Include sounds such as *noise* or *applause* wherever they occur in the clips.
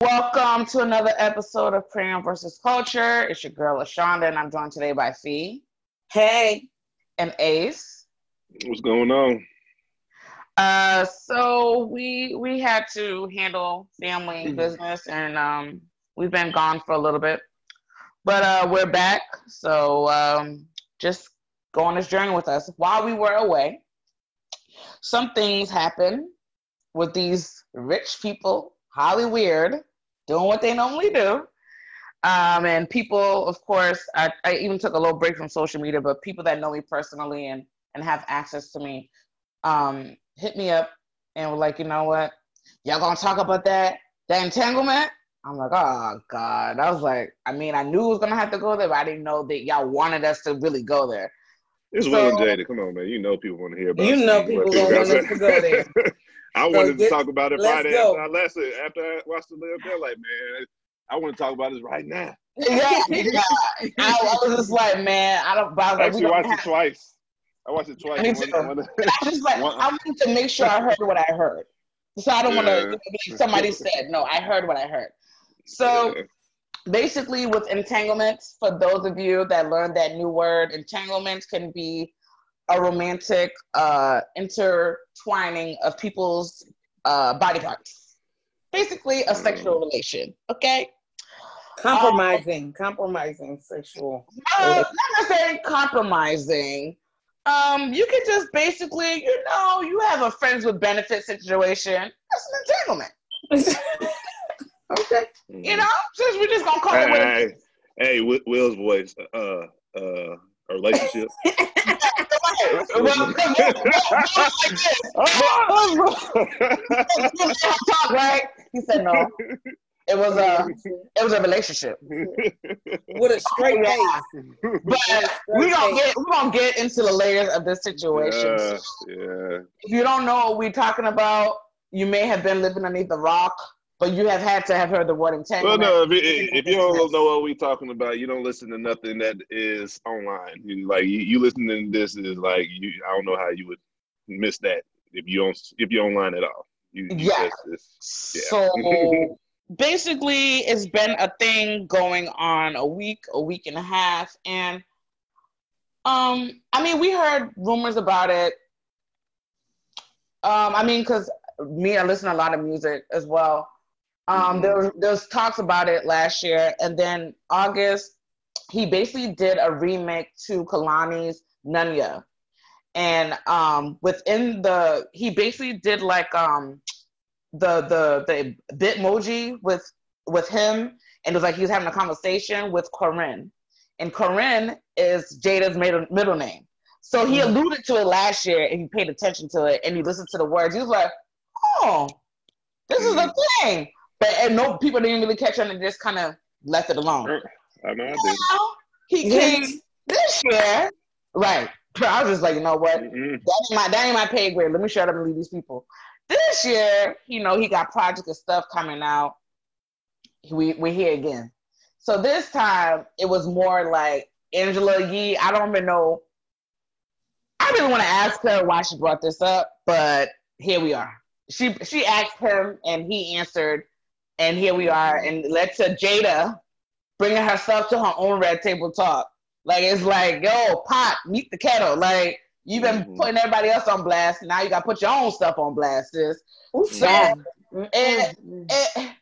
Welcome to another episode of Crayon versus Culture. It's your girl Ashonda, and I'm joined today by Fee Hey, and Ace. What's going on? Uh, so we we had to handle family business, and um, we've been gone for a little bit, but uh, we're back. So um, just go on this journey with us. While we were away, some things happened with these rich people, highly weird, doing what they normally do. Um, and people, of course, I, I even took a little break from social media, but people that know me personally and, and have access to me um, hit me up and were like, you know what? Y'all gonna talk about that, that entanglement? I'm like, oh God. I was like, I mean, I knew it was gonna have to go there, but I didn't know that y'all wanted us to really go there. It's So- Will and Jada. Come on, man. You know people want to hear about. You know people gonna want us to go there. *laughs* I So wanted to talk about it let's Friday go. after I last after I watched the live. They're like, man, I want to talk about this right now. Yeah, *laughs* yeah. I, I was just like, man, I don't. But I was I like, we actually don't watched have- it twice. I watched it twice. Me One- too. one- I just like *laughs* One- I wanted to make sure I heard what I heard. So I don't want to. Somebody said no. I heard what I heard. So Yeah. basically, with entanglements, for those of you that learned that new word, entanglements can be a romantic uh, intertwining of people's uh, body parts. Basically, a sexual relation. Okay. compromising, compromising sexual. Uh, not necessarily compromising. Um, you could just basically, you know, you have a friends with benefit situation. That's an entanglement. *laughs* okay. You know, since we're just gonna call it Hey, it hey, hey, Wi- Will's voice. Uh, uh, a relationship. *laughs* Well, talk, right? He said no. It was a it was a relationship. With a straight Yeah. face. But we gonna get we gonna get into the layers of this situation. yeah, yeah. if you don't know what we're talking about, you may have been living underneath a rock, but you have had to have heard the word Well, entanglement. no, if, you- if you don't know what we're talking about, you don't listen to nothing that is online. You, like you, you listening to this is like you. I don't know how you would miss that if you don't if you're online at all. You, you Yeah. just- it's- So *laughs* basically, it's been a thing going on a week, a week and a half, and um, I mean, we heard rumors about it. Um, I mean, because me, I listen to a lot of music as well. Um, Mhm. there was there was talks about it last year, and then August, he basically did a remake to Kehlani's Nunya, and um, within the he basically did like um the the the Bitmoji with with him, and it was like he was having a conversation with Koren, and Koren is Jada's middle middle name. So he alluded to it last year, and he paid attention to it, and he listened to the words. He was like, "Oh, this is a thing," but and no people didn't really catch on and just kind of left it alone. I know I did. Now, he came this year, right? I was just like, you know what? Mhm. that ain't my that ain't my pay grade. Let me shut up and leave these people. This year, you know, he got project and stuff coming out. We we're here again. So this time it was more like Angela Yee. I don't even know. I really want to ask her why she brought this up, but here we are. She she asked him and he answered, and here we are. And led to Jada bringing herself to her own red table talk. Like it's like, yo, pot, meet the kettle. Like you've been Mhm. putting everybody else on blast, and now you got to put your own stuff on blast, sis. So it, it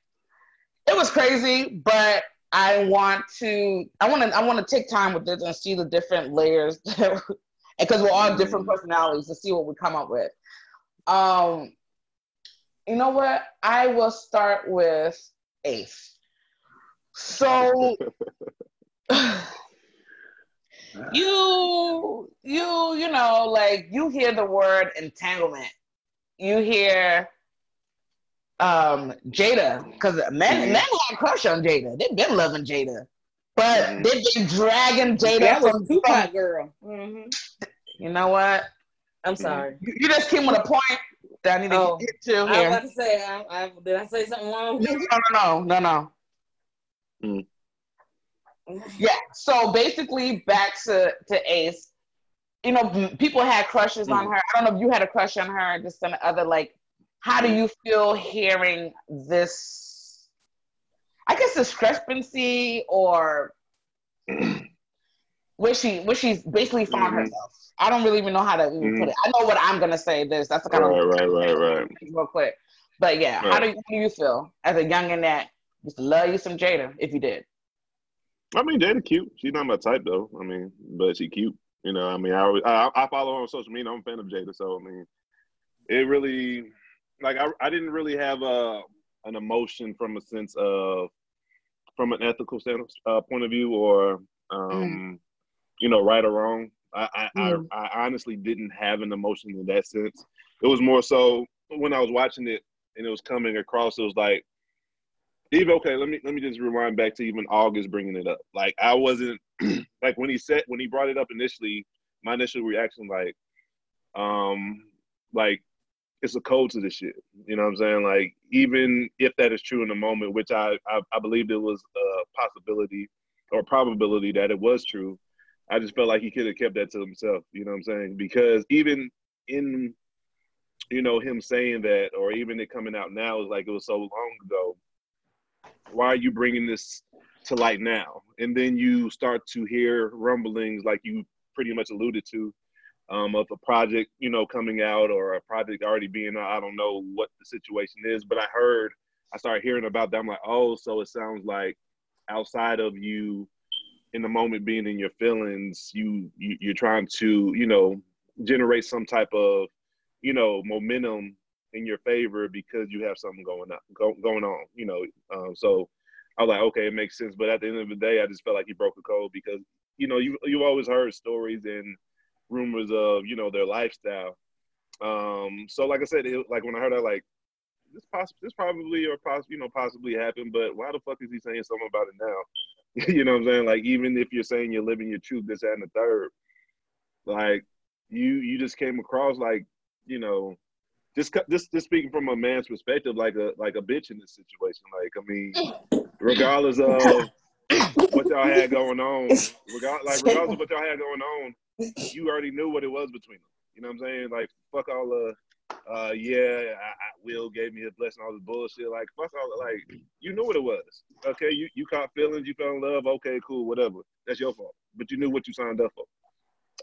it was crazy, but I want to I want to I want to take time with this and see the different layers *laughs* because we're all different personalities to see what we come up with. Um, you know what? I will start with Ace. So *laughs* you you you know like you hear the word entanglement you hear um Jada because men men had a crush on Jada they've been loving Jada But Mhm. they've been dragging Jada That was from, Tupac from- girl. hmm You know what? I'm sorry. You, you just came with a point that I need to Oh, get to I was about to say, I, I, did I say something wrong? No, no, no, no, no. Hmm. Yeah. So basically, back to to Ace. You know, people had crushes on Mhm. her. I don't know if you had a crush on her. Just some other like. How do you feel hearing this? I guess discrepancy or *clears throat* where she where she's basically found Mhm. herself. I don't really even know how to Mhm. put it. I know what I'm gonna say. This that's the kind Right, of right, right, right. *laughs* real quick. But yeah, how do you, how do you feel as a youngin that used to love you some Jada if you did? I mean, Jada cute. She's not my type though. I mean, but she cute. You know, I mean, I always, I, I follow her on social media. I'm a fan of Jada, so I mean, it really like I, I didn't really have a an emotion from a sense of from an ethical stand, uh, point of view or um, you know, right or wrong. I I, Mm. I I honestly didn't have an emotion in that sense. It was more so when I was watching it and it was coming across. It was like even okay. Let me let me just rewind back to even August bringing it up. Like I wasn't *clears throat* like when he said when he brought it up initially. My initial reaction like, um, like it's a code to this shit. You know what I'm saying? Like even if that is true in the moment, which I I, I believed it was a possibility or probability that it was true. I just felt like he could have kept that to himself. You know what I'm saying? Because even in you know him saying that, or even it coming out now, is like it was so long ago. Why are you bringing this to light now? And then you start to hear rumblings, like you pretty much alluded to, um, of a project, you know, coming out or a project already being. I don't know what the situation is, but I heard, I started hearing about that. I'm like, oh, so it sounds like outside of you in the moment being in your feelings, you, you you're trying to, you know, generate some type of, you know, momentum in your favor because you have something going on, go, going on, you know. Um, so I was like, okay, it makes sense. But at the end of the day, I just felt like he broke a code because, you know, you you always heard stories and rumors of, you know, their lifestyle. Um, so like I said, it, like when I heard that, like this possibly, this probably or possibly, you know, possibly happened, but why the fuck is he saying something about it now? *laughs* you know what I'm saying? Like even if you're saying you're living your truth, this and the third, like you you just came across like, you know, just just just speaking from a man's perspective, like a like a bitch in this situation. Like I mean, regardless of what y'all had going on, regard, like regardless of what y'all had going on, you already knew what it was between them. You know what I'm saying? Like fuck all the uh yeah, I, I Will gave me his blessing, all this bullshit. Like fuck all like you knew what it was. Okay, you you caught feelings, you fell in love. Okay, cool, whatever. That's your fault. But you knew what you signed up for.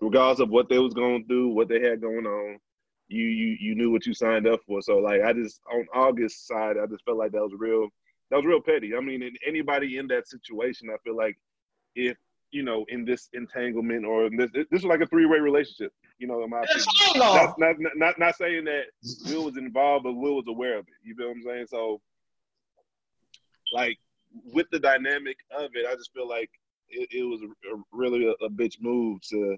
Regardless of what they was going through, what they had going on, you you you knew what you signed up for. So like I just on August side, I just felt like that was real. That was real petty. I mean, anybody in that situation, I feel like if you know in this entanglement or this this is like a three way relationship. You know, in my opinion. Not, not, not, not, not saying that Will was involved, but Will was aware of it. You feel what I'm saying? So, like, with the dynamic of it, I just feel like it, it was a, a really a, a bitch move to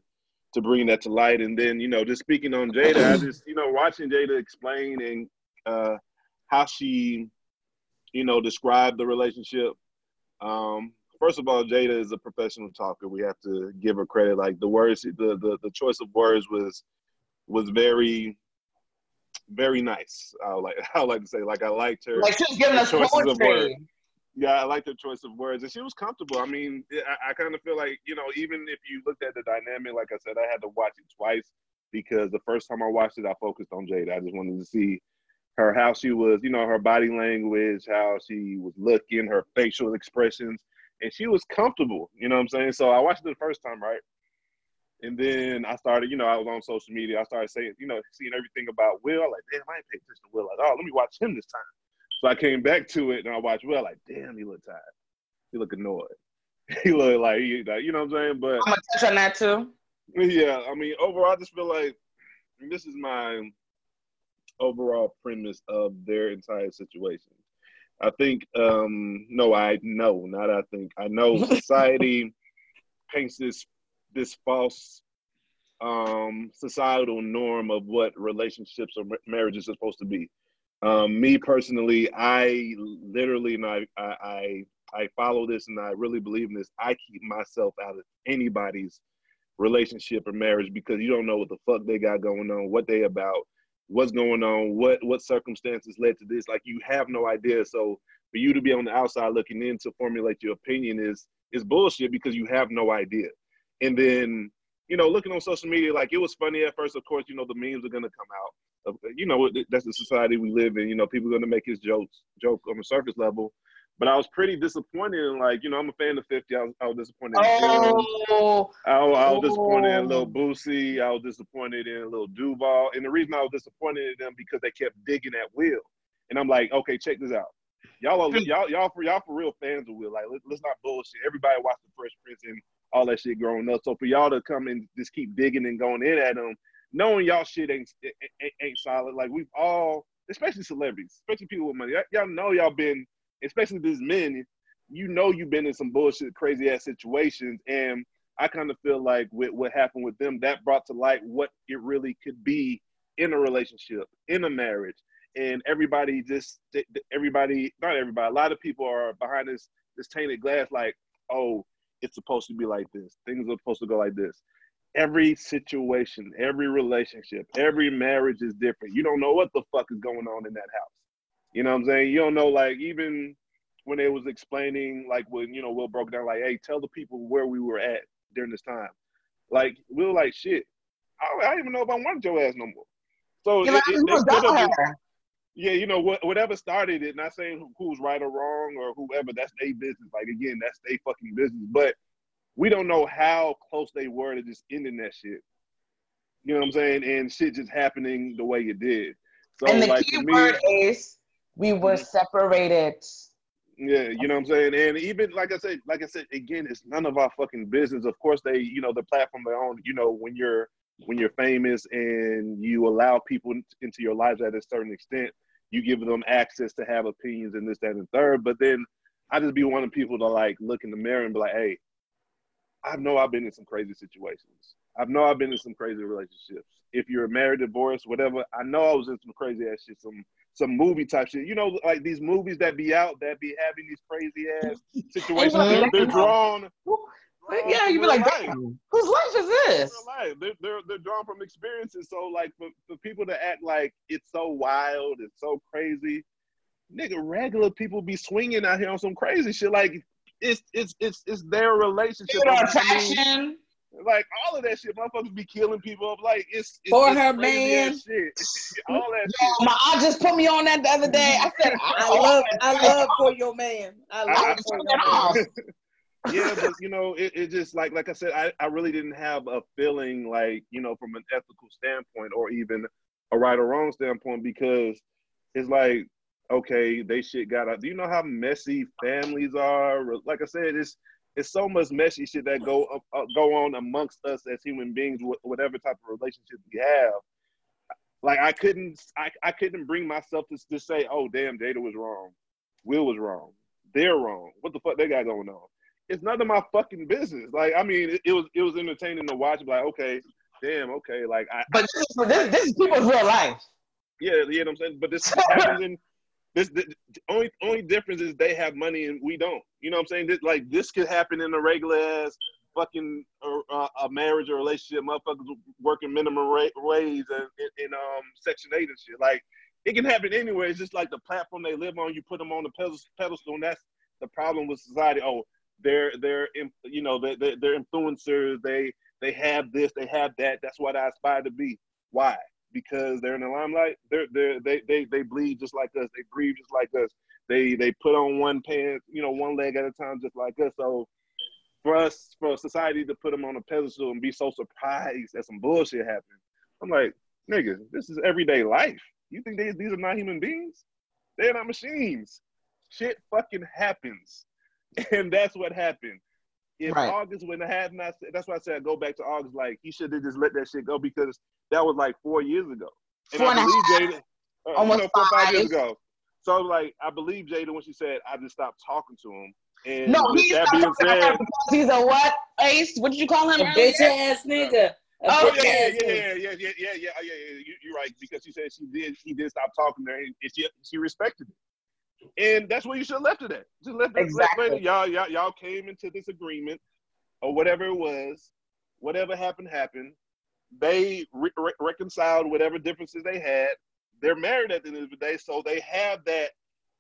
to bring that to light. And then, you know, just speaking on Jada, I just, you know, watching Jada explain and uh, how she, you know, described the relationship. Um, first of all, Jada is a professional talker. We have to give her credit. Like the words, the the, the choice of words was was very, very nice. I like *laughs* I like to say, like I liked her. Like she was giving us poetry. Yeah, I liked her choice of words, and she was comfortable. I mean, I, I kind of feel like you know, even if you looked at the dynamic, like I said, I had to watch it twice because the first time I watched it, I focused on Jada. I just wanted to see her how she was, you know, her body language, how she was looking, her facial expressions, and she was comfortable. You know what I'm saying? So I watched it the first time, right? And then I started, you know, I was on social media. I started saying, you know, seeing everything about Will. I'm like, damn, I ain't paying attention to Will at all. Let me watch him this time. So I came back to it and I watched Will. Like, damn, he looked tired. He looked annoyed. *laughs* he looked like, he, like, you know what I'm saying? But I'm gonna touch on that too. yeah, I mean, overall, I just feel like this is my overall premise of their entire situation. I think, um, no, I know, not I think, I know *laughs* society paints this this false um, societal norm of what relationships or marriages are supposed to be. Um, me personally, I literally, and I, I, I, I follow this and I really believe in this, I keep myself out of anybody's relationship or marriage because you don't know what the fuck they got going on, what they about, what's going on, what what circumstances led to this. Like you have no idea. So for you to be on the outside looking in to formulate your opinion is is bullshit because you have no idea. And then you know, looking on social media, like it was funny at first. Of course, you know the memes are gonna come out. You know, that's the society we live in. You know, people are gonna make his jokes, joke on the surface level. But I was pretty disappointed in, like, you know, I'm a fan of 50. I was, I was disappointed. Oh, I, I was disappointed in Oh. Lil Boosie. I was disappointed in Lil Duval. And the reason I was disappointed in them because they kept digging at Will. And I'm like, okay, check this out. Y'all are y'all y'all for y'all for real fans of Will. Like let, let's not bullshit. Everybody watched the Fresh Prince and all that shit growing up. So for y'all to come and just keep digging and going in at them, knowing y'all shit ain't ain't, ain't solid. Like we've all, especially celebrities, especially people with money. Y'all know y'all been, especially these men. You know you've been in some bullshit, crazy ass situations, and I kind of feel like with what happened with them, that brought to light what it really could be in a relationship, in a marriage, and everybody just everybody, not everybody, a lot of people are behind this this tainted glass, like, oh, it's supposed to be like this. Things are supposed to go like this. Every situation, every relationship, every marriage is different. You don't know what the fuck is going on in that house. You know what I'm saying? You don't know, like, even when they was explaining, like, when, you know, Will broke down, like, hey, tell the people where we were at during this time. Like, were like, shit, I, I don't even know if I want your ass no more. So You're like, it- it- "You they could have got been- her." yeah, you know, what, whatever started it, not saying who- who's right or wrong or whoever, that's their business. Like, again, that's their fucking business. But we don't know how close they were to just ending that shit. You know what I'm saying? And shit just happening the way it did. So, and the like, key me, word is we were Mhm. separated. yeah, you know what I'm saying? And even, like I said, like I said, again, it's none of our fucking business. Of course, they, you know, the platform they own, you know, when you're, when you're famous and you allow people into your lives at a certain extent, you give them access to have opinions and this, that, and third. But then I just be wanting people to like look in the mirror and be like, hey, I know I've been in some crazy situations. I know I've been in some crazy relationships. If you're married, divorced, whatever, I know I was in some crazy ass shit, some some movie type shit. You know, like these movies that be out that be having these crazy ass *laughs* situations. They're, they're drawn. Yeah, you'd be like, whose life is this? life. They're, they're, they're drawn from experiences. So, like, for, for people to act like it's so wild and so crazy, nigga, regular people be swinging out here on some crazy shit. Like, it's it's it's it's their relationship. Mean, attraction. Like all of that shit, motherfuckers be killing people up. Like, it's, it's For it's her man. shit. *laughs* all that Yo, shit. my aunt just put me on that the other day. I said, *laughs* I love, I love for your man. I love I- for Turn your it *laughs* man. yeah, but you know, it, it just like like I said, I, I really didn't have a feeling like, you know, from an ethical standpoint or even a right or wrong standpoint because it's like, okay, they shit got out. Do you know how messy families are? Like I said, it's it's so much messy shit that go up, up, go on amongst us as human beings, wh- whatever type of relationship we have. Like I couldn't I, I couldn't bring myself to to say, oh damn, Jada was wrong, Will was wrong, they're wrong. What the fuck they got going on? it's none of my fucking business. Like, I mean, it, it was it was entertaining to watch. Like, okay, damn, okay, like I, But this is, this, this is people's real life. yeah, you know what I'm saying. But this happens in this. The, only only difference is they have money and we don't. You know what I'm saying? This, like this could happen in a regular ass fucking uh, a marriage or relationship. Motherfuckers working minimum wage and in, um section eight and shit. Like it can happen anywhere. It's just like the platform they live on. You put them on the pedestal, and that's the problem with society. Oh, they're they're you know they they're, they're influencers. They they have this, they have that. That's what I aspire to be. Why? Because they're in the limelight. They're they they they they bleed just like us. They breathe just like us. They they put on one pants, you know, one leg at a time, just like us. So for us, for society to put them on a pedestal and be so surprised that some bullshit happened, I'm like, nigga, this is everyday life. You think these these are not human beings? They're not machines. Shit fucking happens, *laughs* and that's what happened. If Right. August would have not, that's why I said I go back to August. Like he should have just let that shit go because that was like four years ago. And Four and a I believe Jada, uh, Almost you know, four or five years ago. So like I believe Jada when she said I just stopped talking to him. And No, with he's that not being talking said, that because he's a what? Ace? What did you call him? A bitch ass nigga. A Oh, Oh yeah, yeah, yeah, yeah, yeah, yeah, yeah, yeah, yeah, yeah, yeah. You, you're right because she said she did. He did stop talking to her, and she she respected it. and that's where you should have left it at. Just left it Exactly. left it- y'all, y'all, y'all came into this agreement or whatever it was. Whatever happened, happened. They re- re- reconciled whatever differences they had. They're married at the end of the day, so they have that.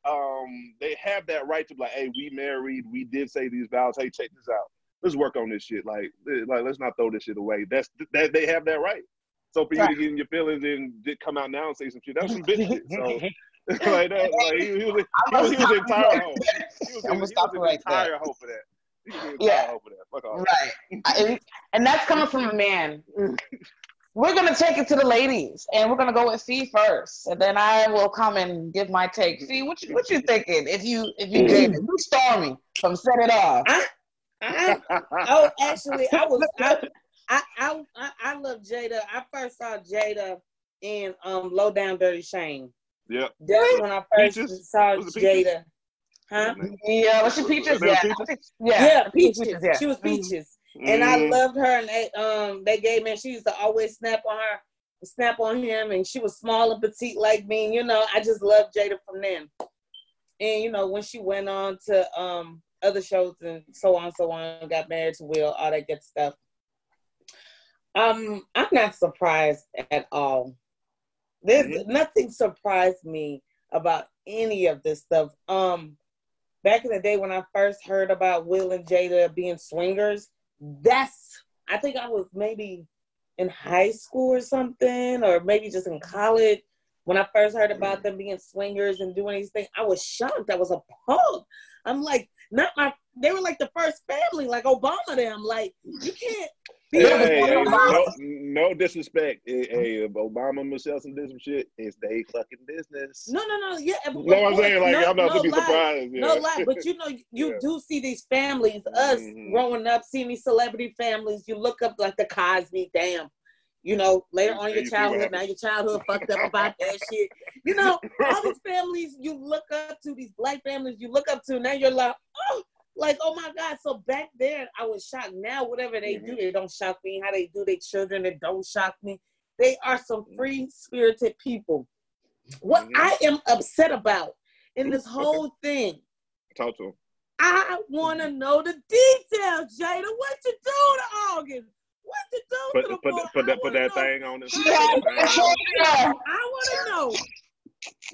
Um, they have that right to be like, hey, we married. We did say these vows. Hey, check this out. Let's work on this shit. Like, like let's not throw this shit away. That's that they have that right. So for you to get in your feelings and come out now and say some shit, that's some bitch shit. So *laughs* *laughs* like that, like he, he was, he was, he was entire hoe. He was, I'm gonna he stop was it an right there. entire hoe for that. He was an entire Yeah. hoe for. Fuck off. Right. And, and that's coming from a man. We're gonna take it to the ladies, and we're gonna go with Fee first, and then I will come and give my take. Fee, what you, what you thinking? If you if you dated, you Stony from Set It Off. I, oh, actually, I was. I, I, I, I, I love Jada. I first saw Jada in um Low Down Dirty Shame. Yep. That's when I first Peaches? saw Was it Peaches? Jada. Huh? Yeah, was she Peaches? Was Yeah, Peaches? yeah, Yeah, Peaches. yeah. She was Mhm. Peaches. And I Mhm. loved her and they um they gave me she used to always snap on her, snap on him, and she was small and petite like me. And, you know, I just loved Jada from then. And you know, when she went on to um other shows and so on, so on, got married to Will, all that good stuff. Um, I'm not surprised at all. There's Mhm. nothing surprised me about any of this stuff. Um, back in the day when I first heard about Will and Jada being swingers, that's I think I was maybe in high school or something, or maybe just in college. When I first heard about them being swingers and doing these things, I was shocked. I was appalled. I'm like, not my. They were like the first family, like Obama. Them, like you can't. Be Hey, hey, no, no disrespect. Hey, Obama and Michelle some did some shit, it's they fucking business. No, no, no. Yeah, know what I'm saying? Like, no, I'm not no to be lie. surprised. Yeah. No lie, but you know, *laughs* you Yeah. do see these families, us Mhm. growing up, seeing these celebrity families. You look up like the Cosby, damn. You know, later on in your childhood, now your childhood fucked up about that shit. You know, all these families you look up to, these black families you look up to, now you're like, oh, like, oh my God. So back then I was shocked. Now, whatever they do, they don't shock me. How they do their children, it don't shock me. They are some free spirited people. What Mhm. I am upset about in this *laughs* whole thing, Talk to him. I want to know the details, Jada. What you do to August? What you do Put, to the put, boy? put that, put that thing on him. Put that thing on him. yeah. I want to know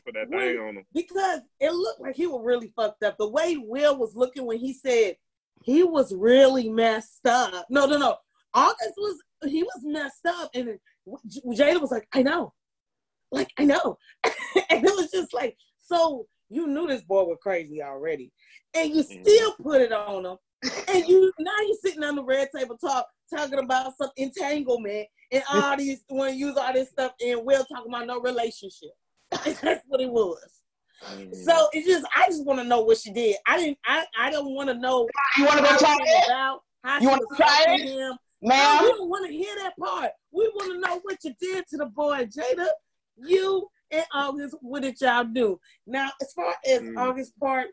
Put that When- thing on him. because it looked like he was really fucked up. The way Will was looking when he said he was really messed up. No, no, no. August was he was messed up, and then Jada was like, "I know, like I know," *laughs* and it was just like, so you knew this boy was crazy already, and you Mhm. still put it on him, and you now you sitting on the red table talk talking about some entanglement and all these want to use all this stuff, and Will talking about no relationship. *laughs* That's what it was. Mhm. So it just, I just want to know what she did. I didn't, I, I don't want to know You want to go try it about, how You wanna try it? him. No, we don't want to hear that part. We want to know what you did to the boy, Jada. You and August, what did y'all do? Now, as far as Mm. August part,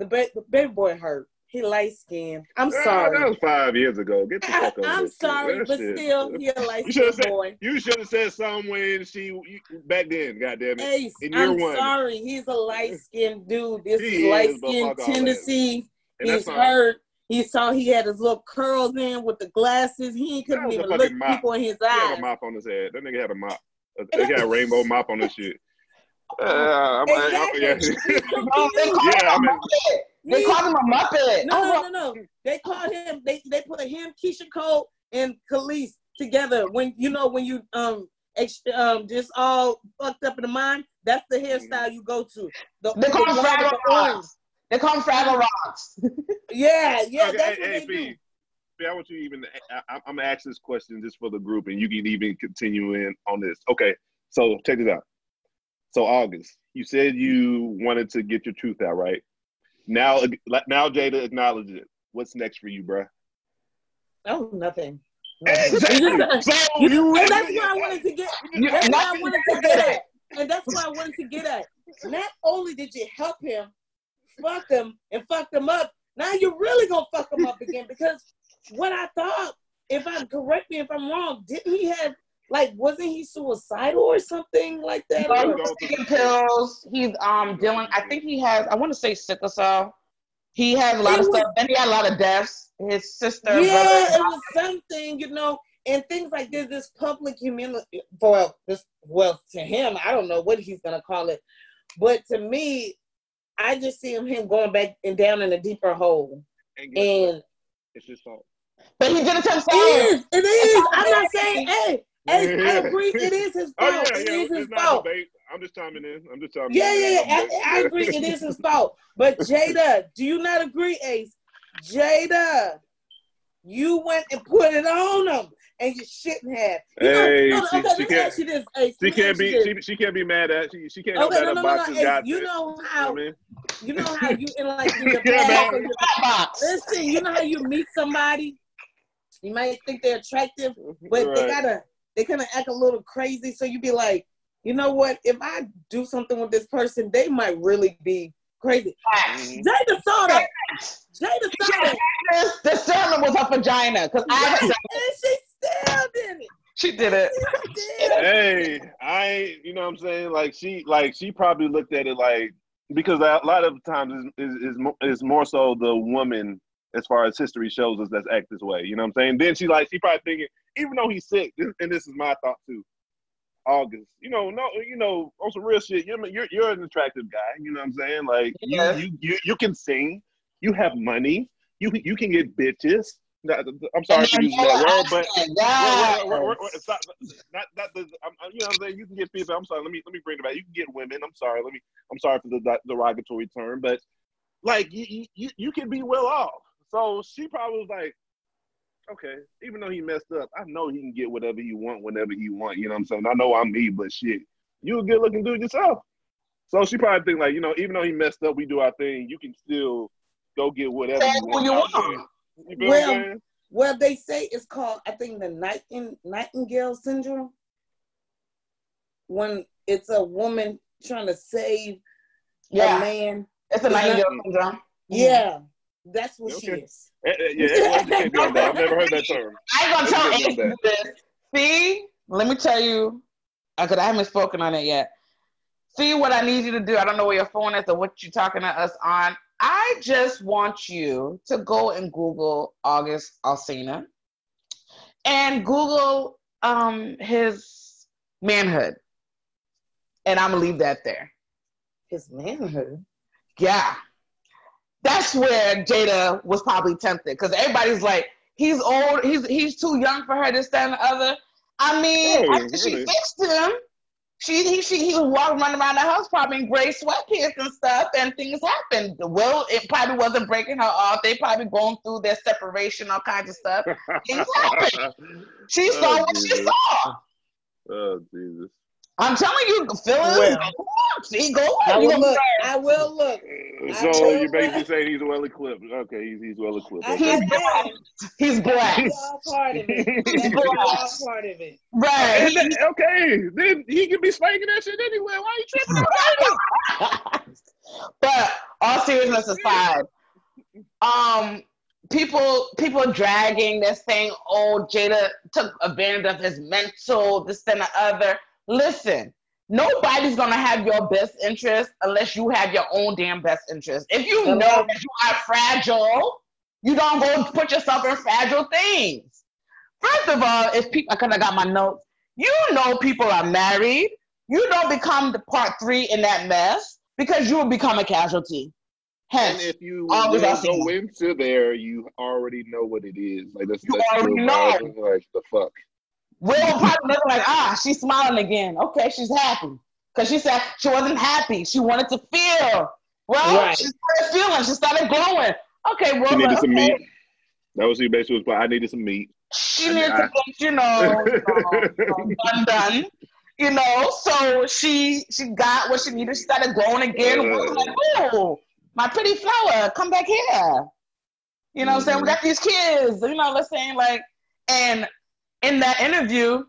the, ba- the baby boy hurt. He light skinned. I'm sorry. That was five years ago. Get the I, fuck *laughs* this shit. sorry, but shit- still, he a light *laughs* You should have skinned boy. You should have said something when she you, back then. Goddamn it. Ace, In I'm one. sorry. He's a light skinned dude. This He is light skinned fuck all that. tendencies. And that's He's hurt. He saw he had his little curls in with the glasses. He couldn't even look mop. people in his eyes. He had a mop on his head. That nigga had a mop. *laughs* He got a rainbow mop on his shit. Uh, I'm, Exactly. I, He's yeah. No, they called Yeah, him a *laughs* mean- Muppet. They He- called him a Muppet. no, Oh, no, no, no. They called him. They they put him, Keyshia Cole, and Khalees together. When you know when you um ex- um just all fucked up in the mind, that's the hairstyle you go to. The, They call the him Fraggle the orange. Rocks. They call him Fraggle Rocks. *laughs* Yeah, yeah, Okay, that's hey, what hey, they Fee. do. I want you even. I, I'm gonna ask this question just for the group, and you can even continue in on this. Okay, so check this out. So August, you said you wanted to get your truth out, right? Now, now Jada acknowledged it. What's next for you, bruh? Oh, nothing. Exactly. *laughs* So You- you and that's really- what I wanted to get. That's what I wanted to get at. And that's what I wanted to get at. Not only did you help him, fuck him, and fuck him up, now you're really gonna fuck him up again because what I thought, if I'm correct me if I'm wrong, didn't he have like wasn't he suicidal or something like that? Yeah, Or- he's taking pills. He's um dealing. I think he has. I want to say sickle cell. He has a lot of was- stuff. Then he had a lot of deaths. His sister, yeah, brother. it was something, you know, and things like this. This public humility, well, this well to him, I don't know what he's gonna call it, but to me, I just see him him going back and down in a deeper hole, And and it's his fault. But he did it to it himself. is, it is. I'm not saying, hey, hey, I agree, it is his Oh fault. yeah, It yeah. is his It's fault. debate. I'm just chiming in. I'm just chiming Yeah, in. yeah, yeah. I'm I, I agree. It is his fault. But *laughs* Jada, do you not agree, Ace? Jada, you went and put it on him, and you shouldn't have. You Hey, no, no, she- okay, she let me can't- ask you this, Ace. She can't be. She, she can't be mad at. She she can't help Okay, that no, no, no, box no, has Ace. You that. know You know how I mean? you know how you in like in *laughs* your Yeah, past. or your- box. Listen, you know how you meet somebody, you might think they're attractive, mm-hmm, but they gotta they kind of act a little crazy. So you'd be like, you know what? If I do something with this person, they might really be crazy. Jada saw that. Jada saw that. This discernment was her vagina because I Yes, and she still did it. she did it. She still Hey, I. You know what I'm saying? Like she, like she probably looked at it like because a lot of times is is is, is more so the woman as far as history shows us that's act this way. You know what I'm saying? Then she like she probably thinking even though he's sick, and this is my thought too. August, you know, no, you know, on some real shit. You're you're, you're an attractive guy. You know what I'm saying? Like Yes. you, you you you can sing. You have money. You you can get bitches. I'm sorry for using that word, but yeah. Not, not, not the, I'm, you know what I'm saying? You can get people. I'm sorry. Let me let me bring it back. You can get women. I'm sorry. Let me. I'm sorry for the de- derogatory term, but like you- you, you can be well off. So she probably was like, okay, even though he messed up, I know he can get whatever he want whenever he want. You know what I'm saying? I know I'm me, but shit, you a good looking dude yourself. So she probably think like, you know, even though he messed up, we do our thing. You can still go get whatever Say you want. you want. You Well, what Well, they say it's called, I think, the Nighting- Nightingale syndrome. When it's a woman trying to save a Yeah, man. it's a nightingale syndrome. Yeah, that's what she Okay. is. Eh, eh, Yeah, educate me on that. I've never heard that term. I ain't gonna tell Let's Ace get to do this. See, let me tell you, because I haven't spoken on it yet. See what I need you to do. I don't know where your phone is or what you're talking to us on. I just want you to go and Google August Alsina and Google um, his manhood. And I'm gonna leave that there. His manhood. Yeah. That's where Jada was probably tempted because everybody's like, he's old, he's he's too young for her, this, that, and the other. I mean, Oh, after she really? fixed him, she he she he was walking running around the house probably in gray sweatpants and stuff, and things happened. Will it probably wasn't breaking her off. They probably going through their separation, all kinds of stuff. Things happened. *laughs* She Oh, saw what she oh, saw. Oh Jesus. I'm telling you, feelings. Well. go on. See, go I on. You will look. I will look. So will- you're basically saying he's well equipped. Okay, he's he's well equipped. I, Okay. I am. He's That's all part of it. *laughs* That's all part of it. Right. Then- okay, then he can be slanging that shit anyway. Why are you tripping on *laughs* but all seriousness aside, um, people people dragging this saying, "Oh, Jada took advantage of his mental, this and the other." Listen, nobody's gonna have your best interest unless you have your own damn best interest. If you know that you are fragile, you don't go put yourself in fragile things. First of all, if people, I kind of got my notes. You know, people are married. You don't become the part three in that mess because you will become a casualty. And Hence, if you Always go into there, you already know what it is. Like that's, You that's already know. Like the fuck. Will probably look like, ah, she's smiling again. Okay, she's happy. Because she said she wasn't happy. She wanted to feel. Well, Right. she started feeling. She started glowing. Okay, well, She needed okay. some meat. That was he basically was. I needed some meat. She I- needed I- to get, you know, *laughs* you um, know, done, done. You know, so she she got what she needed. She started glowing again. Uh. Will was like, oh, my pretty flower, come back here. You know what I'm saying? We mm-hmm. got these kids, you know, let's saying like, and in that interview,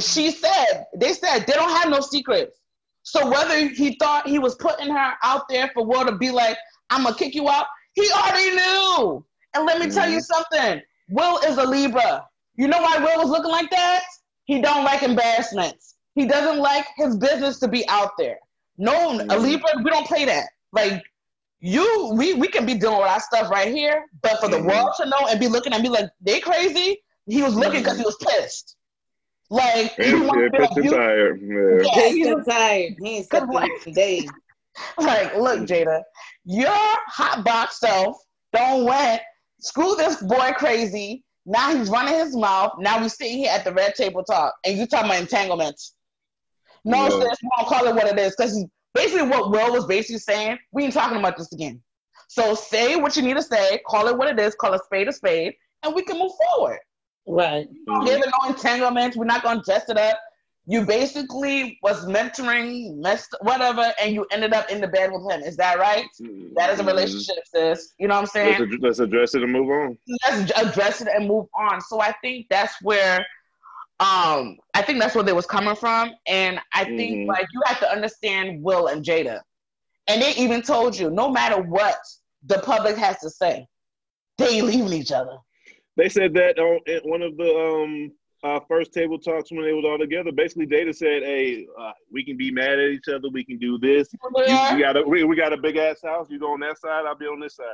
she said, they said they don't have no secrets. So whether he thought he was putting her out there for Will to be like, I'm gonna kick you out, he already knew. And let me tell you something, Will is a Libra. You know why Will was looking like that? He don't like embarrassments. He doesn't like his business to be out there. No, a Libra, we don't play that. Like you, we we can be dealing with our stuff right here, but for the Mhm. world to know and be looking at me like, they crazy. He was looking because he was pissed. Like he yeah, pissed and tired. Yeah. Yeah, he was- tired. He ain't slept Like- in days. *laughs* like, look, Jada, your hot box self don't went screw this boy crazy. Now he's running his mouth. Now we sitting here at the red table talk, and you talking about entanglements. No, Yeah. sis, we don't call it what it is because basically what Will was basically saying. We ain't talking about this again. So say what you need to say. Call it what it is. Call a spade a spade, and we can move forward. Right. Mhm. There are no entanglements. We're not gonna dress it up. You basically was mentoring, messed whatever, and you ended up in the bed with him. Is that right? That is a relationship, sis. You know what I'm saying? Let's, ad- let's address it and move on. Let's address it and move on. So I think that's where, um, I think that's where they was coming from, and I think Mhm. like you have to understand Will and Jada, and they even told you no matter what the public has to say, they leaving each other. They said that on at one of the um uh, first table talks when they was all together. Basically, Jada said, "Hey, uh, we can be mad at each other. We can do this. You, you got a we, we got a big ass house. You go on that side. I'll be on this side."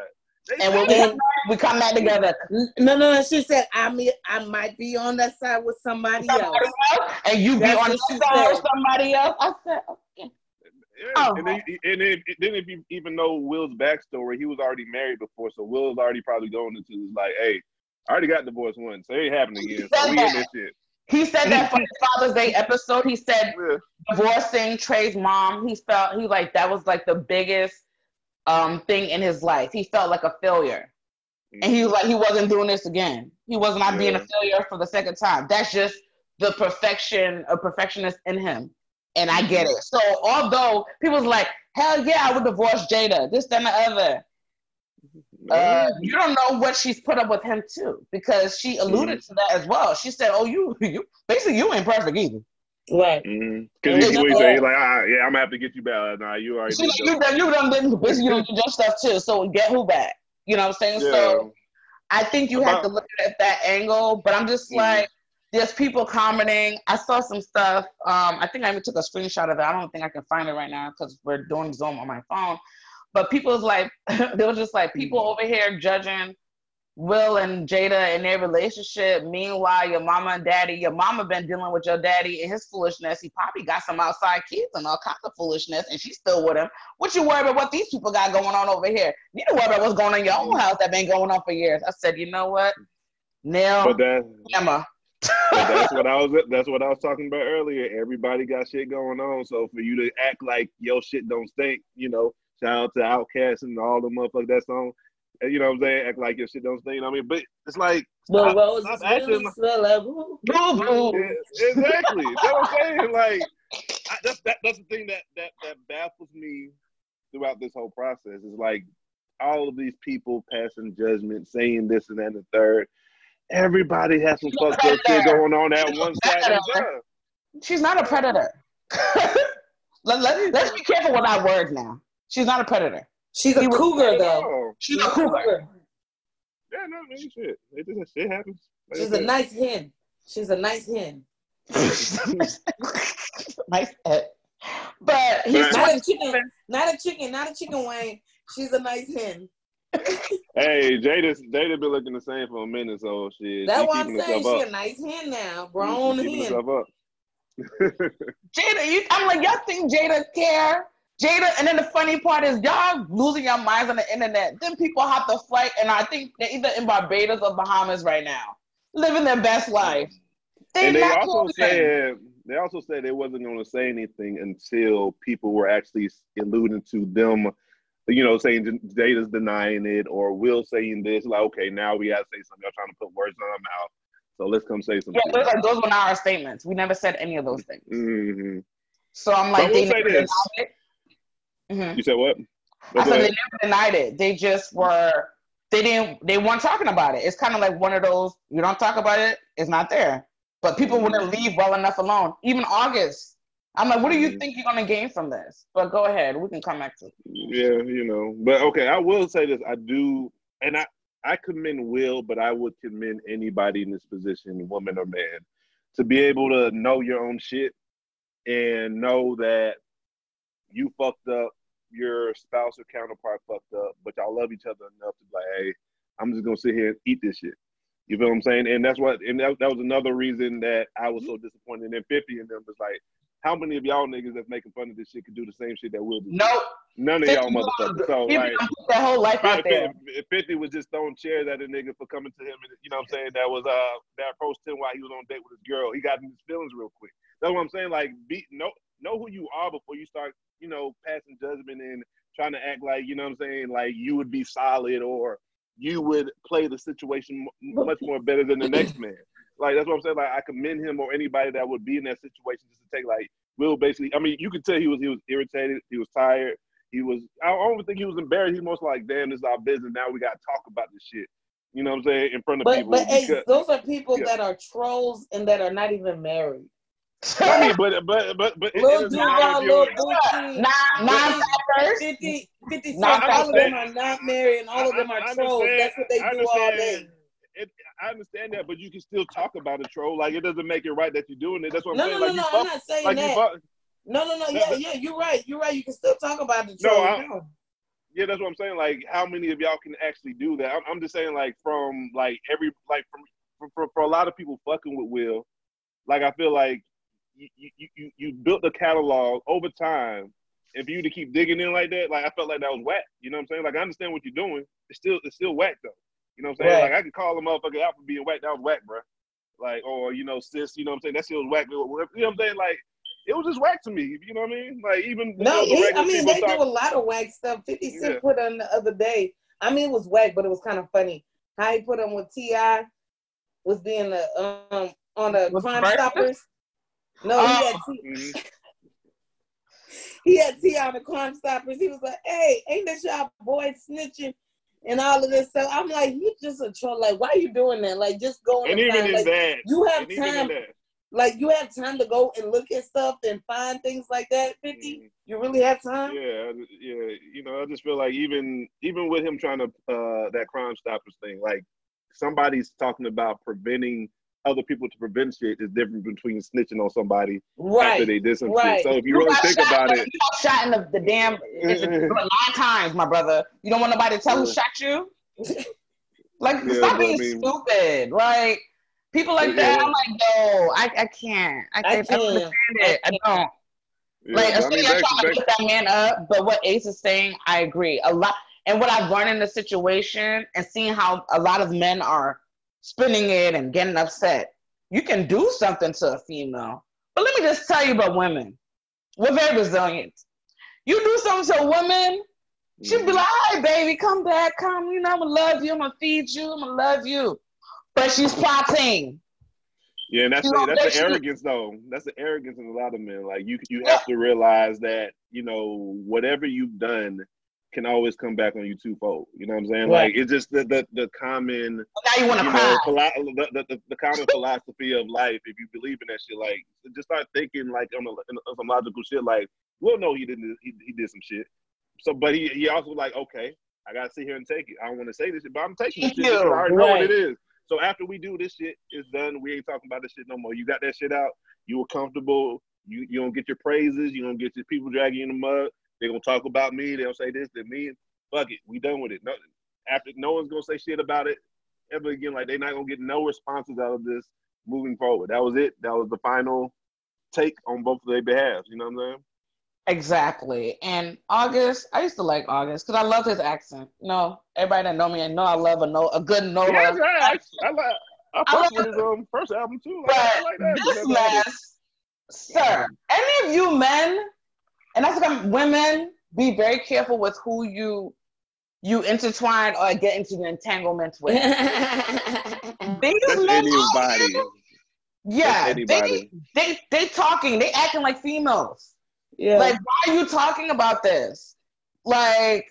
They and when we come back, we come back together. No, no, no. She said I mean I might be on that side with somebody else. Somebody else, and you be on the she side with somebody else. I said, okay. Yeah. Oh. And then, and then, then if you even know Will's backstory, he was already married before, so Will's already probably going into this like, "Hey, I already got divorced once, so it ain't happening again. So we in this shit." He said that for *laughs* his Father's Day episode. He said Yeah. divorcing Trey's mom. He felt he like that was like the biggest um thing in his life. He felt like a failure, and he was like he wasn't doing this again. He was not being a failure for the second time. That's just the perfection, a perfectionist in him, and I get it. So although people's like, hell yeah, I would divorce Jada, this that, and the other. Uh, you don't know what she's put up with him too, because she alluded to that as well. She said, "Oh, you, *laughs* you basically you ain't perfect either." Right. Because he, he say like, ah, "Yeah, I'm gonna have to get you back." Nah, you already. She like, you done, you done did *laughs* basically you done did your stuff too. So get who back? You know what I'm saying? Yeah. So I think you have to look at that angle. But I'm just Mhm. like, there's people commenting. I saw some stuff. Um, I think I even took a screenshot of it. I don't think I can find it right now because we're doing Zoom on my phone. But people's like, *laughs* they were just like people over here judging Will and Jada and their relationship. Meanwhile, your mama and daddy, your mama been dealing with your daddy and his foolishness. He probably got some outside kids and all kinds of foolishness, and she's still with him. What you worry about what these people got going on over here? You don't worry about what's going on in your own house that been going on for years. I said, you know what? Nail But that, Emma. *laughs* that's what I was. That's what I was talking about earlier. Everybody got shit going on, so for you to act like your shit don't stink, you know, shout out to Outkast and all the motherfuckers that song. You know what I'm saying? Act like your shit don't stink. You know what I mean, but it's like But Stop- roses really acting- smell like. Boo boo. Yeah, exactly. That's what I'm saying. Like I, that's that, that's the thing that that that baffles me throughout this whole process. Is like all of these people passing judgment, saying this and that and the third. Everybody has some fucked up shit going on at one side of the job. She's not a predator. *laughs* let, let, let's be careful with our words now. She's not a predator. She's a He cougar though. Oh, She's a cougar. yeah, no, man, shit. It just shit happens. Like She's a nice hen. She's a nice hen. *laughs* nice head. But he's Not a chicken. Not a chicken. Not a chicken Wayne. She's a nice hen. *laughs* Hey, Jada, Jada been looking the same for a minute, so shit. That's she why I'm saying herself she's up. a nice hen now. She Grown keeping hen. up. *laughs* Jada, you, I'm like, y'all think Jada care? Jada, and then the funny part is y'all losing your minds on the internet. Then people hop the flight, and I think they're either in Barbados or Bahamas right now, living their best life. and they also said they also said they wasn't going to say anything until people were actually alluding to them, you know, saying Jada's denying it or Will saying this. Like, okay, now we got to say something. Y'all trying to put words in our mouth, so let's come say something. Yeah, those, those were not our statements. We never said any of those things. hmm So I'm like, will they say this. it. Mhm. You said what? I said they never denied it. They just were. They didn't. They weren't talking about it. It's kind of like one of those. You don't talk about it. It's not there. But people wouldn't leave well enough alone. Even August. I'm like, what do you Mhm. think you're gonna gain from this? But go ahead. We can come back to. it. Yeah, you know. But okay, I will say this. I do, and I I commend Will, but I would commend anybody in this position, woman or man, to be able to know your own shit and know that you fucked up, your spouse or counterpart fucked up, but y'all love each other enough to be like, hey, I'm just gonna sit here and eat this shit. You feel what I'm saying? And that's what, and that, that was another reason that I was so disappointed in 50 and them was like, how many of y'all niggas that's making fun of this shit could do the same shit that we'll do? Nope. None of y'all motherfuckers. So like, their whole life out there. 50, 50 was just throwing chairs at a nigga for coming to him, and you know what I'm saying? That was uh that approached him while he was on a date with his girl. He got in his feelings real quick. That's what I'm saying. Like, be know know who you are before you start, you know, passing judgment and trying to act like you know what I'm saying, like you would be solid or you would play the situation much more better than the next *clears throat* man. Like that's what I'm saying. Like I commend him or anybody that would be in that situation just to take like Will basically. I mean, you could tell he was he was irritated. He was tired. He was. I don't think he was embarrassed. He most like, damn, this is our business. Now we got to talk about this shit. You know what I'm saying in front of But people. but hey, those are people Yeah. that are trolls and that are not even married. *laughs* I mean, but but but but it- Lil it doesn't matter Duval, if Lil you're- Boosie, Nine, nine factors. 50, 50 Cent, all of them are not married and all of them are I trolls. That's what they I do all day. understand. It, I understand that, but you can still talk about a troll. Like it doesn't make it right that you're doing it. That's what I'm No, saying. no, no, like no. you I'm not saying like that. fuck, No, no, no. No, Yeah, yeah. You're right. You're right. You can still talk about the No, troll. I- No. yeah, that's what I'm saying. Like, how many of y'all can actually do that? I'm, I'm just saying, like, from like every like from for, for, for a lot of people fucking with Will, like I feel like you you you, you built a catalog over time, and for you to keep digging in like that, like I felt like that was whack. You know what I'm saying? Like I understand what you're doing. It's still it's still whack though. You know what I'm saying? Right. Like I could call a motherfucker out for being whack. That was whack, bro. Like or you know sis. You know what I'm saying? That shit was whack. You know what I'm saying? Like. It was just whack to me, you know what I mean? Like even you No, know, the he, regular I mean they talk- do a lot of whack stuff. Fifty Cent Yeah. put on the other day. I mean, it was whack, but it was kind of funny. How he put on with Ti was being the um on the Was Crime Stoppers. No, he had Oh. T, Mhm. *laughs* he had T on the Crime Stoppers. He was like, "Hey, ain't this y'all boy snitching?" And all of this stuff. I'm like, you just a troll. Like, why are you doing that? Like, just going And even find, in like, that, you have and time. Like, you have time to go and look at stuff and find things like that. Fifty, Mhm. you really have time? yeah, yeah. You know, I just feel like even even with him trying to uh that Crime Stoppers thing, like somebody's talking about preventing other people to prevent shit is different between snitching on somebody after they did some right. shit. So if you You really think shot, about like, it, You got shot in the, the damn it's a- *laughs* nine times, my brother. You don't want nobody to tell who shot you. *laughs* Like, Yeah, stop but I being mean- stupid. Like people like Yeah. that. I'm like, no, I, I can't. I I can't. I, can't. understand it. I don't. yeah, like, I especially mean, I'm back, trying to back, get that man up. But what Ace is saying, I agree a lot. And what I've learned in the situation and seeing how a lot of men are spinning it and getting upset, you can do something to a female. But let me just tell you about women. We're very resilient. You do something to a woman, she'll be like, "Hi, baby, come back, come. You know, I'm gonna love you. I'm gonna feed you. I'm gonna love you." But she's plotting. yeah, and that's you the, know, that's the arrogance though. That's the arrogance in a lot of men. Like you you have to realize that you know whatever you've done can always come back on you twofold. You know what I'm saying? Right. Like it's just the the, the common oh, Now you want to you know, philo- the, the, the common *laughs* philosophy of life, if you believe in that shit, like just start thinking like on, a, on some logical shit. Like, we'll know he didn't, he, he did some shit. So, but he, he also like, okay, I gotta sit here and take it. I don't want to say this shit, but I'm taking this shit. I already know what it is. So after we do this shit, it's done. We ain't talking about this shit no more. You got that shit out. You were comfortable. You you don't get your praises. You don't get your people dragging you in the mud. They're gonna talk about me. They'll say this, then me. Fuck it. We done with it. No, after no one's gonna say shit about it ever again. Like they're not gonna get no responses out of this moving forward. That was it. That was the final take on both of their behalves. You know what I'm saying? Exactly. And August, I used to like August because I love his accent. You know, everybody that know me, I know I love a no a good Nola. Yeah, I, I, I, like. I I love his um, first album too. Like, I But like that. this That's all it is. mess, sir, any of you men, and I think women, be very careful with who you you intertwine or get into the entanglement with. *laughs* These That's men anybody. yeah, they, anybody. they they talking, they acting like females. yeah. Like, why are you talking about this? Like,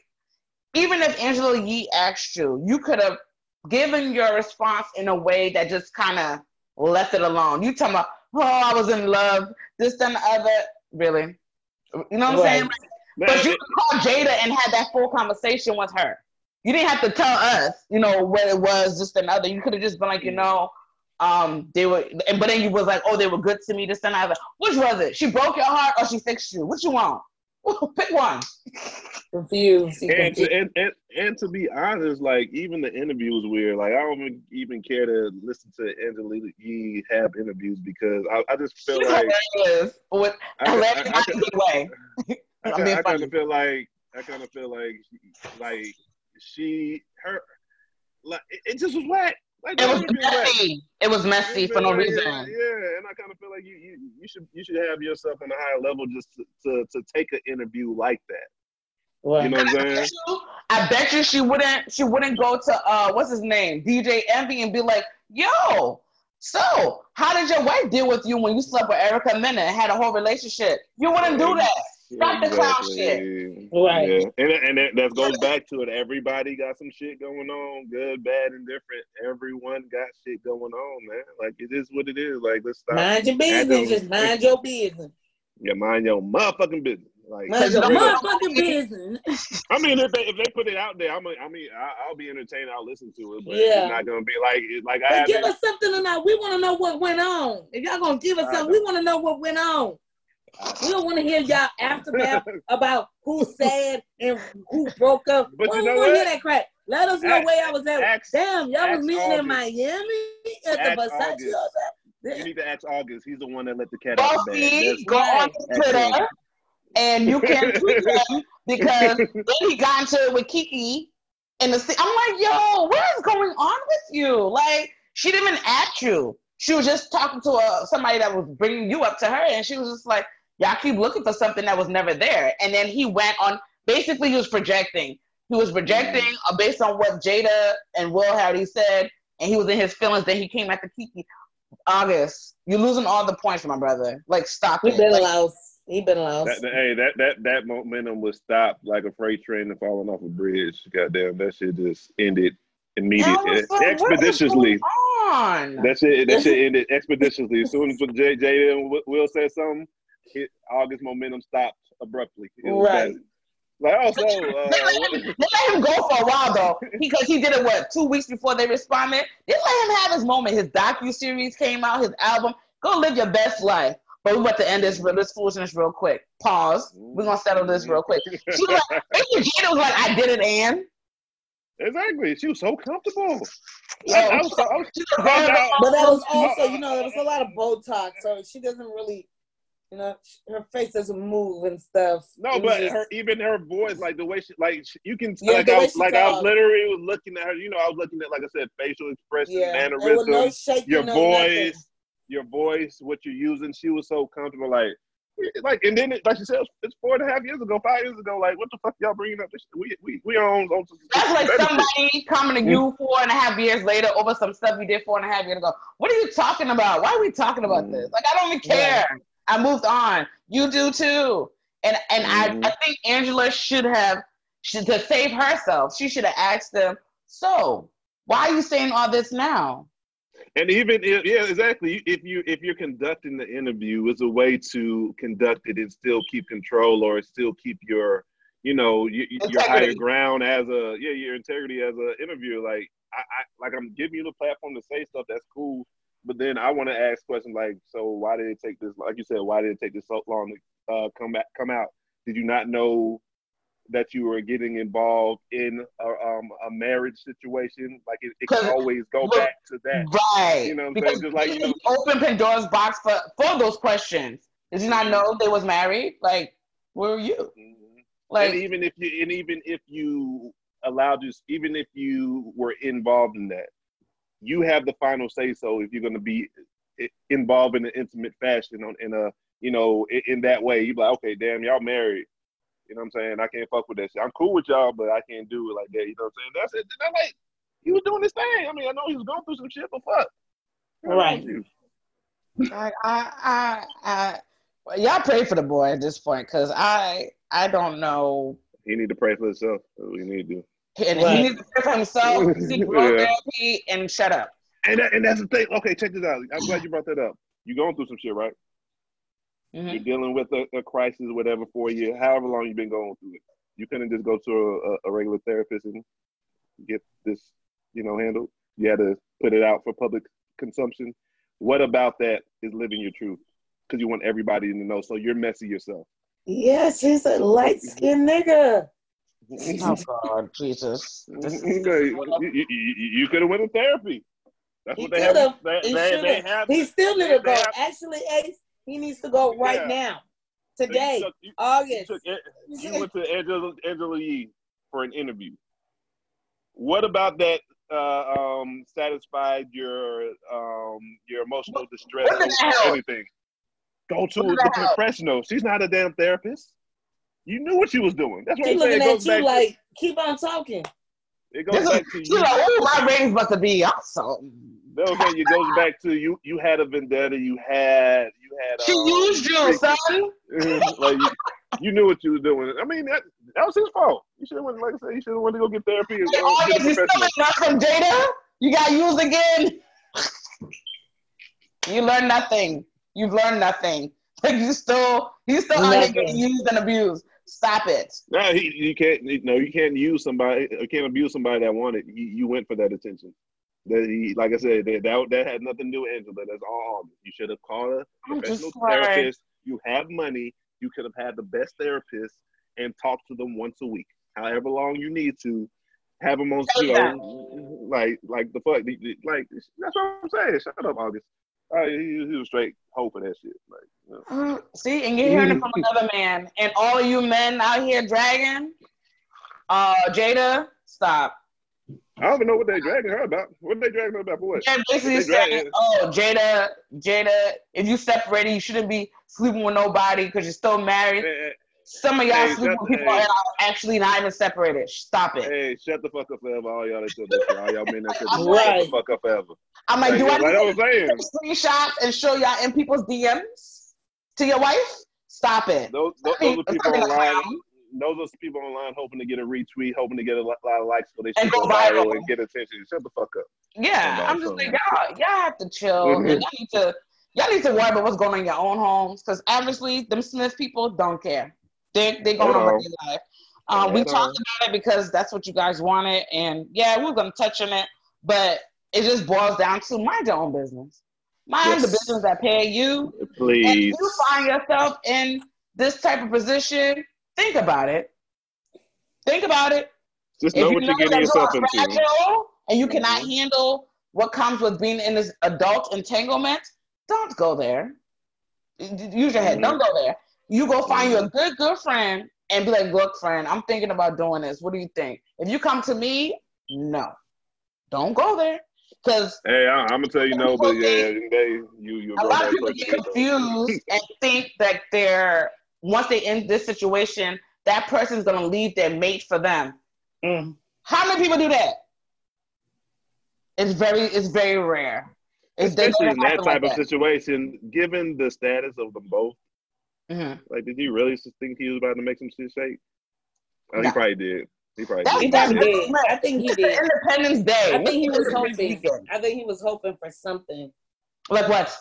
even if Angela Yee asked you, you could have given your response in a way that just kind of left it alone. You talking about, oh, I was in love, this and the other. Really? You know what I'm Right. saying? But you could call Jada and had that full conversation with her. you didn't have to tell us, you know, what it was, just another. You could have just been like, you know, um, they were, and but then you was like, oh, they were good to me this and that. Which was it? She broke your heart or she fixed you? What you want? Pick one. Confused. And to, and, and and to be honest, like even the interview was weird. Like I don't even- even care to listen to Angela Yee have interviews because I, I just feel She's like hilarious. With I, hilarious I, in a good way. I, I'm I, kind of feel like I kind of feel like like she her like it, it just was whack. Like It was the interview messy. It was messy for no like, reason. Yeah, yeah, and I kind of feel like you, you you should you should have yourself on a higher level just to, to, to take an interview like that. Right. You know what I'm saying? bet you, I bet you she wouldn't she wouldn't go to uh what's his name DJ Envy and be like, yo, so how did your wife deal with you when you slept with Erica Mena and had a whole relationship? You wouldn't do that. Stop the clown shit. Right. Yeah. And and that, that goes back to it. Everybody got some shit going on, good, bad, and different. Everyone got shit going on, man. Like it is what it is. Like let's stop. Mind your business. acting- Just mind your business. Yeah, mind your motherfucking business. Like Mind your motherfucking business. I mean, if they if they put it out there, I'm a, I mean, I, I'll be entertained. I'll listen to it, but Yeah. it's not gonna be like it- like I give us something tonight. We want to know what went on. If y'all gonna give us I something, we want to know what went on. We don't want to hear y'all aftermath *laughs* about who's sad and who broke up. But we you don't know want to hear that crap. Let us know Ask- where y'all was at. ask- Damn, y'all was meeting in Miami at the Ask Versace. August. You need to ask August. He's the one that let the cat out of the bag. Bossy, go right. to Twitter and you can *laughs* tweet him because *laughs* then he got into it with Kiki in the. I'm like, yo, what is going on with you? Like, she didn't even at you. She was just talking to a, somebody that was bringing you up to her, and she was just like, y'all keep looking for something that was never there. And then he went on. Basically, he was projecting. He was projecting uh, based on what Jada and Will had already said, and he was in his feelings. Then he came at the Kiki. August, you're losing all the points, my brother. Like, stop He it. been Like, lost. He been lost. That, that- hey, that that that momentum was stopped like a freight train falling off a bridge. Goddamn, that shit just ended immediately, was like, what is expeditiously. going on? That shit, that shit ended expeditiously. As soon as J, Jada and Will said something, it, August momentum stopped abruptly. Right. bad. Like, oh, so, they, uh, let him, they let him go for a while though, because he did it what two weeks before they responded. They let him have his moment. His docu series came out, his album. Go live your best life. But we're about to end this this foolishness real quick. Pause. We're gonna settle this real quick. She was *laughs* like, Amy Jada was like, I did it, and exactly. She was so comfortable. Yo, I, I was, I was, she was I going know. But that was Oh, also, oh, you know, there was a lot of Botox, so she doesn't really, you know, her face doesn't move and stuff. No, It but just- her even her voice, like the way she, like she, you can, Yeah, like the I way was, she like I was literally was looking at her. You know, I was looking at, like I said, facial expressions, yeah, mannerisms, no shaking, your no voice, nothing. your voice, what you're using. She was so comfortable, like, like, and then it, like she said, it's four and a half years ago, five years ago. Like, what the fuck y'all bringing up? This shit? We we we on on That's like better somebody coming to you four and a half years later over some stuff you did four and a half years ago. What are you talking about? Why are we talking about Mm. this? Like I don't even care. I moved on. You do too. And and Mhm. I, I think Angela should have should to save herself, she should have asked them, so why are you saying all this now? And even if, yeah, exactly. If you if you're conducting the interview, it's a way to conduct it and still keep control or still keep your, you know, your, your higher ground as a yeah, your integrity as an interviewer. Like I, I like I'm giving you the platform to say stuff that's cool, but then I want to ask questions like, so why did it take this? Like you said, why did it take this so long to uh, come back come out? Did you not know? That you were getting involved in a, um, a marriage situation, like it, it can always go look, back to that. Right. You know what I'm because saying? Just like, you know- open Pandora's box for, for those questions. Did you not know they was married? Like, where were you? Mhm. Like and even if you and even if you allowed you even if you were involved in that you have the final say so if you're going to be involved in an intimate fashion on in a you know in, in that way. You be like okay damn y'all married. You know what i'm saying? I can't fuck with that shit. I'm cool with y'all but i can't do it like that. You know what i'm saying? That's it. Then I'm like he was doing this thing. I mean i know he was going through some shit but fuck. Right. you? I, I, I, I, y'all pray for the boy at this point, cause I, I don't know. he need to pray for himself. That's what he need to do And Right. he needs to pray for himself, seek *laughs* real Yeah. therapy, and shut up. and, that, and that's the thing okay check this out i'm glad you brought that up you're going through some shit right Mhm. You're dealing with a, a crisis, whatever, for you, however long you've been going through it. You couldn't just go to a, a, a regular therapist and get this, you know, handled. You had to put it out for public consumption. What about that is living your truth? Because you want everybody to know. So you're messy yourself. Yes, he's a light skinned nigga. Oh *laughs* God, Jesus! This is- you, you, you, you could have went to therapy. That's He what they have. have. They, He they, they have. have. He still need they- to go. have- Actually, Ace, he needs to go right Yeah. now. Today, took- you- you August. took *laughs* you went to Angela, Angela Yee for an interview. What about that uh, um, satisfied your um, your emotional distress what did that or anything? Go to What did the that help? professional. She's not a damn therapist. You knew what she was doing. That's what She I'm looking It at you back. like, keep on talking. it goes This back is, to she's you. like, oh, my ratings about to be awesome. No, okay, it goes back to you. You had a vendetta. You had. You had. She um, used you, son. *laughs* like you, you knew what you were doing. I mean, that, that was his fault. You should have went, like I said, you should have went to go get therapy and Hey, go get you still professional. from Jada? You got used again? you learned nothing. You've learned nothing. *laughs* Like you still, you still out here Nothing. getting used and abused. Stop it. No, he, you can't. No, you can't use somebody. You can't abuse somebody that wanted. You, you went for that attention. That he, like I said, that, that that had nothing to do with Angela. That's all. August. You should have called a professional therapist. You have money. You could have had the best therapist and talk to them once a week, however long you need to. Have them on, oh, you know, like like the fuck, like that's what I'm saying. Shut up, August. Uh, he, he was straight hoping that shit. Like, you know. Mm, See, and you're hearing it from another man. And all you men out here dragging, uh, Jada, stop. I don't even know what they dragging her about. What they dragging her about for what? They're basically They saying, oh, Jada, Jada, if you separated, you shouldn't be sleeping with nobody because you're still married. Hey, Some of y'all Hey, sleep shut- with people hey. that are actually not even separated. Stop it. hey, shut the fuck up forever, all y'all that said that shit. All y'all men that said that shit. Shut the fuck up forever. I'm like, do I I need to take screenshots and show y'all in people's DMs to your wife? Stop it. those, those, those are people online. Those are people online hoping to get a retweet, hoping to get a lot, of likes so they And go viral viral. and get attention. Shut the fuck up. Yeah, I'm just like y'all. Y'all have to chill. Mhm. y'all need to. Y'all need to worry about what's going on in your own homes because obviously them Smith people don't care. They they going on with their life. Um, we talked about it because that's what you guys wanted, and yeah, we're gonna touch on it, but it just boils down to mind your own business. Mind the business that pay you. And if Please. you find yourself in this type of position, think about it. Think about it. Just If know you what know you're getting yourself you are into. and you cannot Mhm. handle what comes with being in this adult entanglement, don't go there. Use your head. Mhm. Don't go there. You go find you a good, good friend and be like, look, friend, I'm thinking about doing this. What do you think? If you come to me, no. Don't go there. Because Hey, I, I'm gonna tell you no, but yeah, they you you a lot of people get confused and think that they're once they end this situation, that person's gonna leave their mate for them. Mm. How many people do that? It's very it's very rare. It's Especially in that type like of situation, given the status of them both, Mhm. like, did you really think he was about to make some shit shake? Oh, No. he probably did. He probably That's- He did. that's- probably did. I think he It's did. Independence Day. I think he was hoping. I think he was hoping for something. Like what?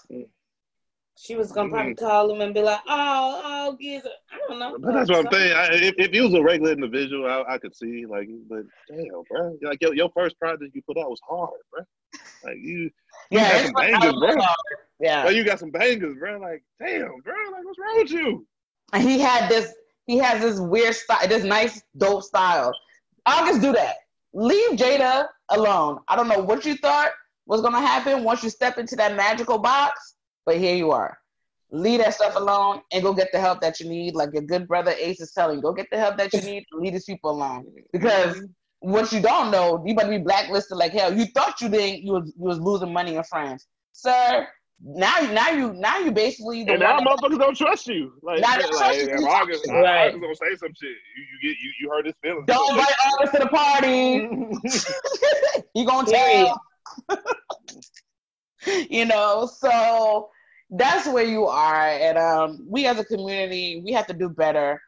She was gonna probably Mm-hmm. call him and be like, "Oh, oh, Giza." I don't know. But that's what I'm saying. I, if, if he was a regular individual, I, I could see like, but damn, bro, like your, your first project you put out was hard, bro. Like you, you Yeah, got it's some bangers, bro. Yeah. Like you got some bangers, bro. Like damn, bro, like what's wrong with you? And he had this he has this weird style, this nice dope style. August do that. Leave Jada alone. I don't know what you thought was gonna happen once you step into that magical box, but here you are. Leave that stuff alone and go get the help that you need. Like your good brother Ace is telling go get the help that you need. Leave these people alone. Because what you don't know, you better be blacklisted like hell. You thought you didn't, you was you was losing money and friends, sir. Now, now you, now you basically the And now motherfuckers don't trust you. Like, Now like, they don't trust you. if August, Right. August gonna say some shit. You, you get you, you hurt his feelings. Don't *laughs* invite August to the party. *laughs* he gonna tell. *laughs* you know, so that's where you are. And um, we as a community, we have to do better.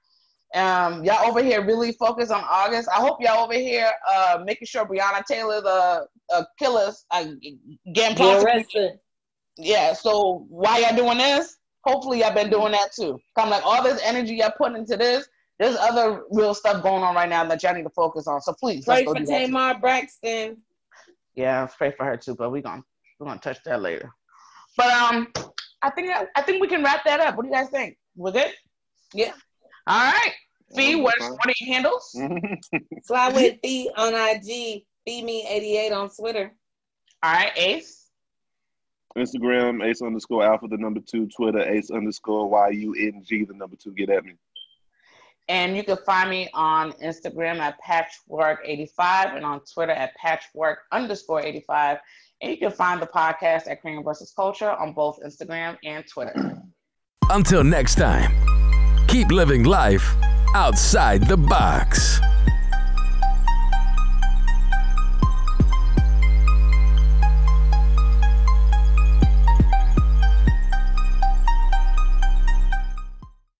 Um, y'all over here really focus on August. I hope y'all over here uh, making sure Breonna Taylor, the uh, killers, uh, getting Get prosecuted. Arrested. Yeah. So why y'all doing this? Hopefully y'all been doing that too. I'm like all this energy y'all putting into this. there's other real stuff going on right now that y'all need to focus on. So please, Pray let's go for do that. Braxton. Yeah, let's pray for her too, but we're gonna we're gonna touch that later. But um, I think I think we can wrap that up. What do you guys think? We're good. Yeah. All right. Fee, what what are your handles? Fly with Fee on IG. Fee me 88 on Twitter. All right, Ace. Instagram ace underscore alpha the number two. Twitter ace underscore y u n g the number two. Get at me. And you can find me on Instagram at patchwork85 and on Twitter at patchwork underscore 85. And you can find the podcast at Koren versus Culture on both Instagram and Twitter. Until next time, keep living life outside the box.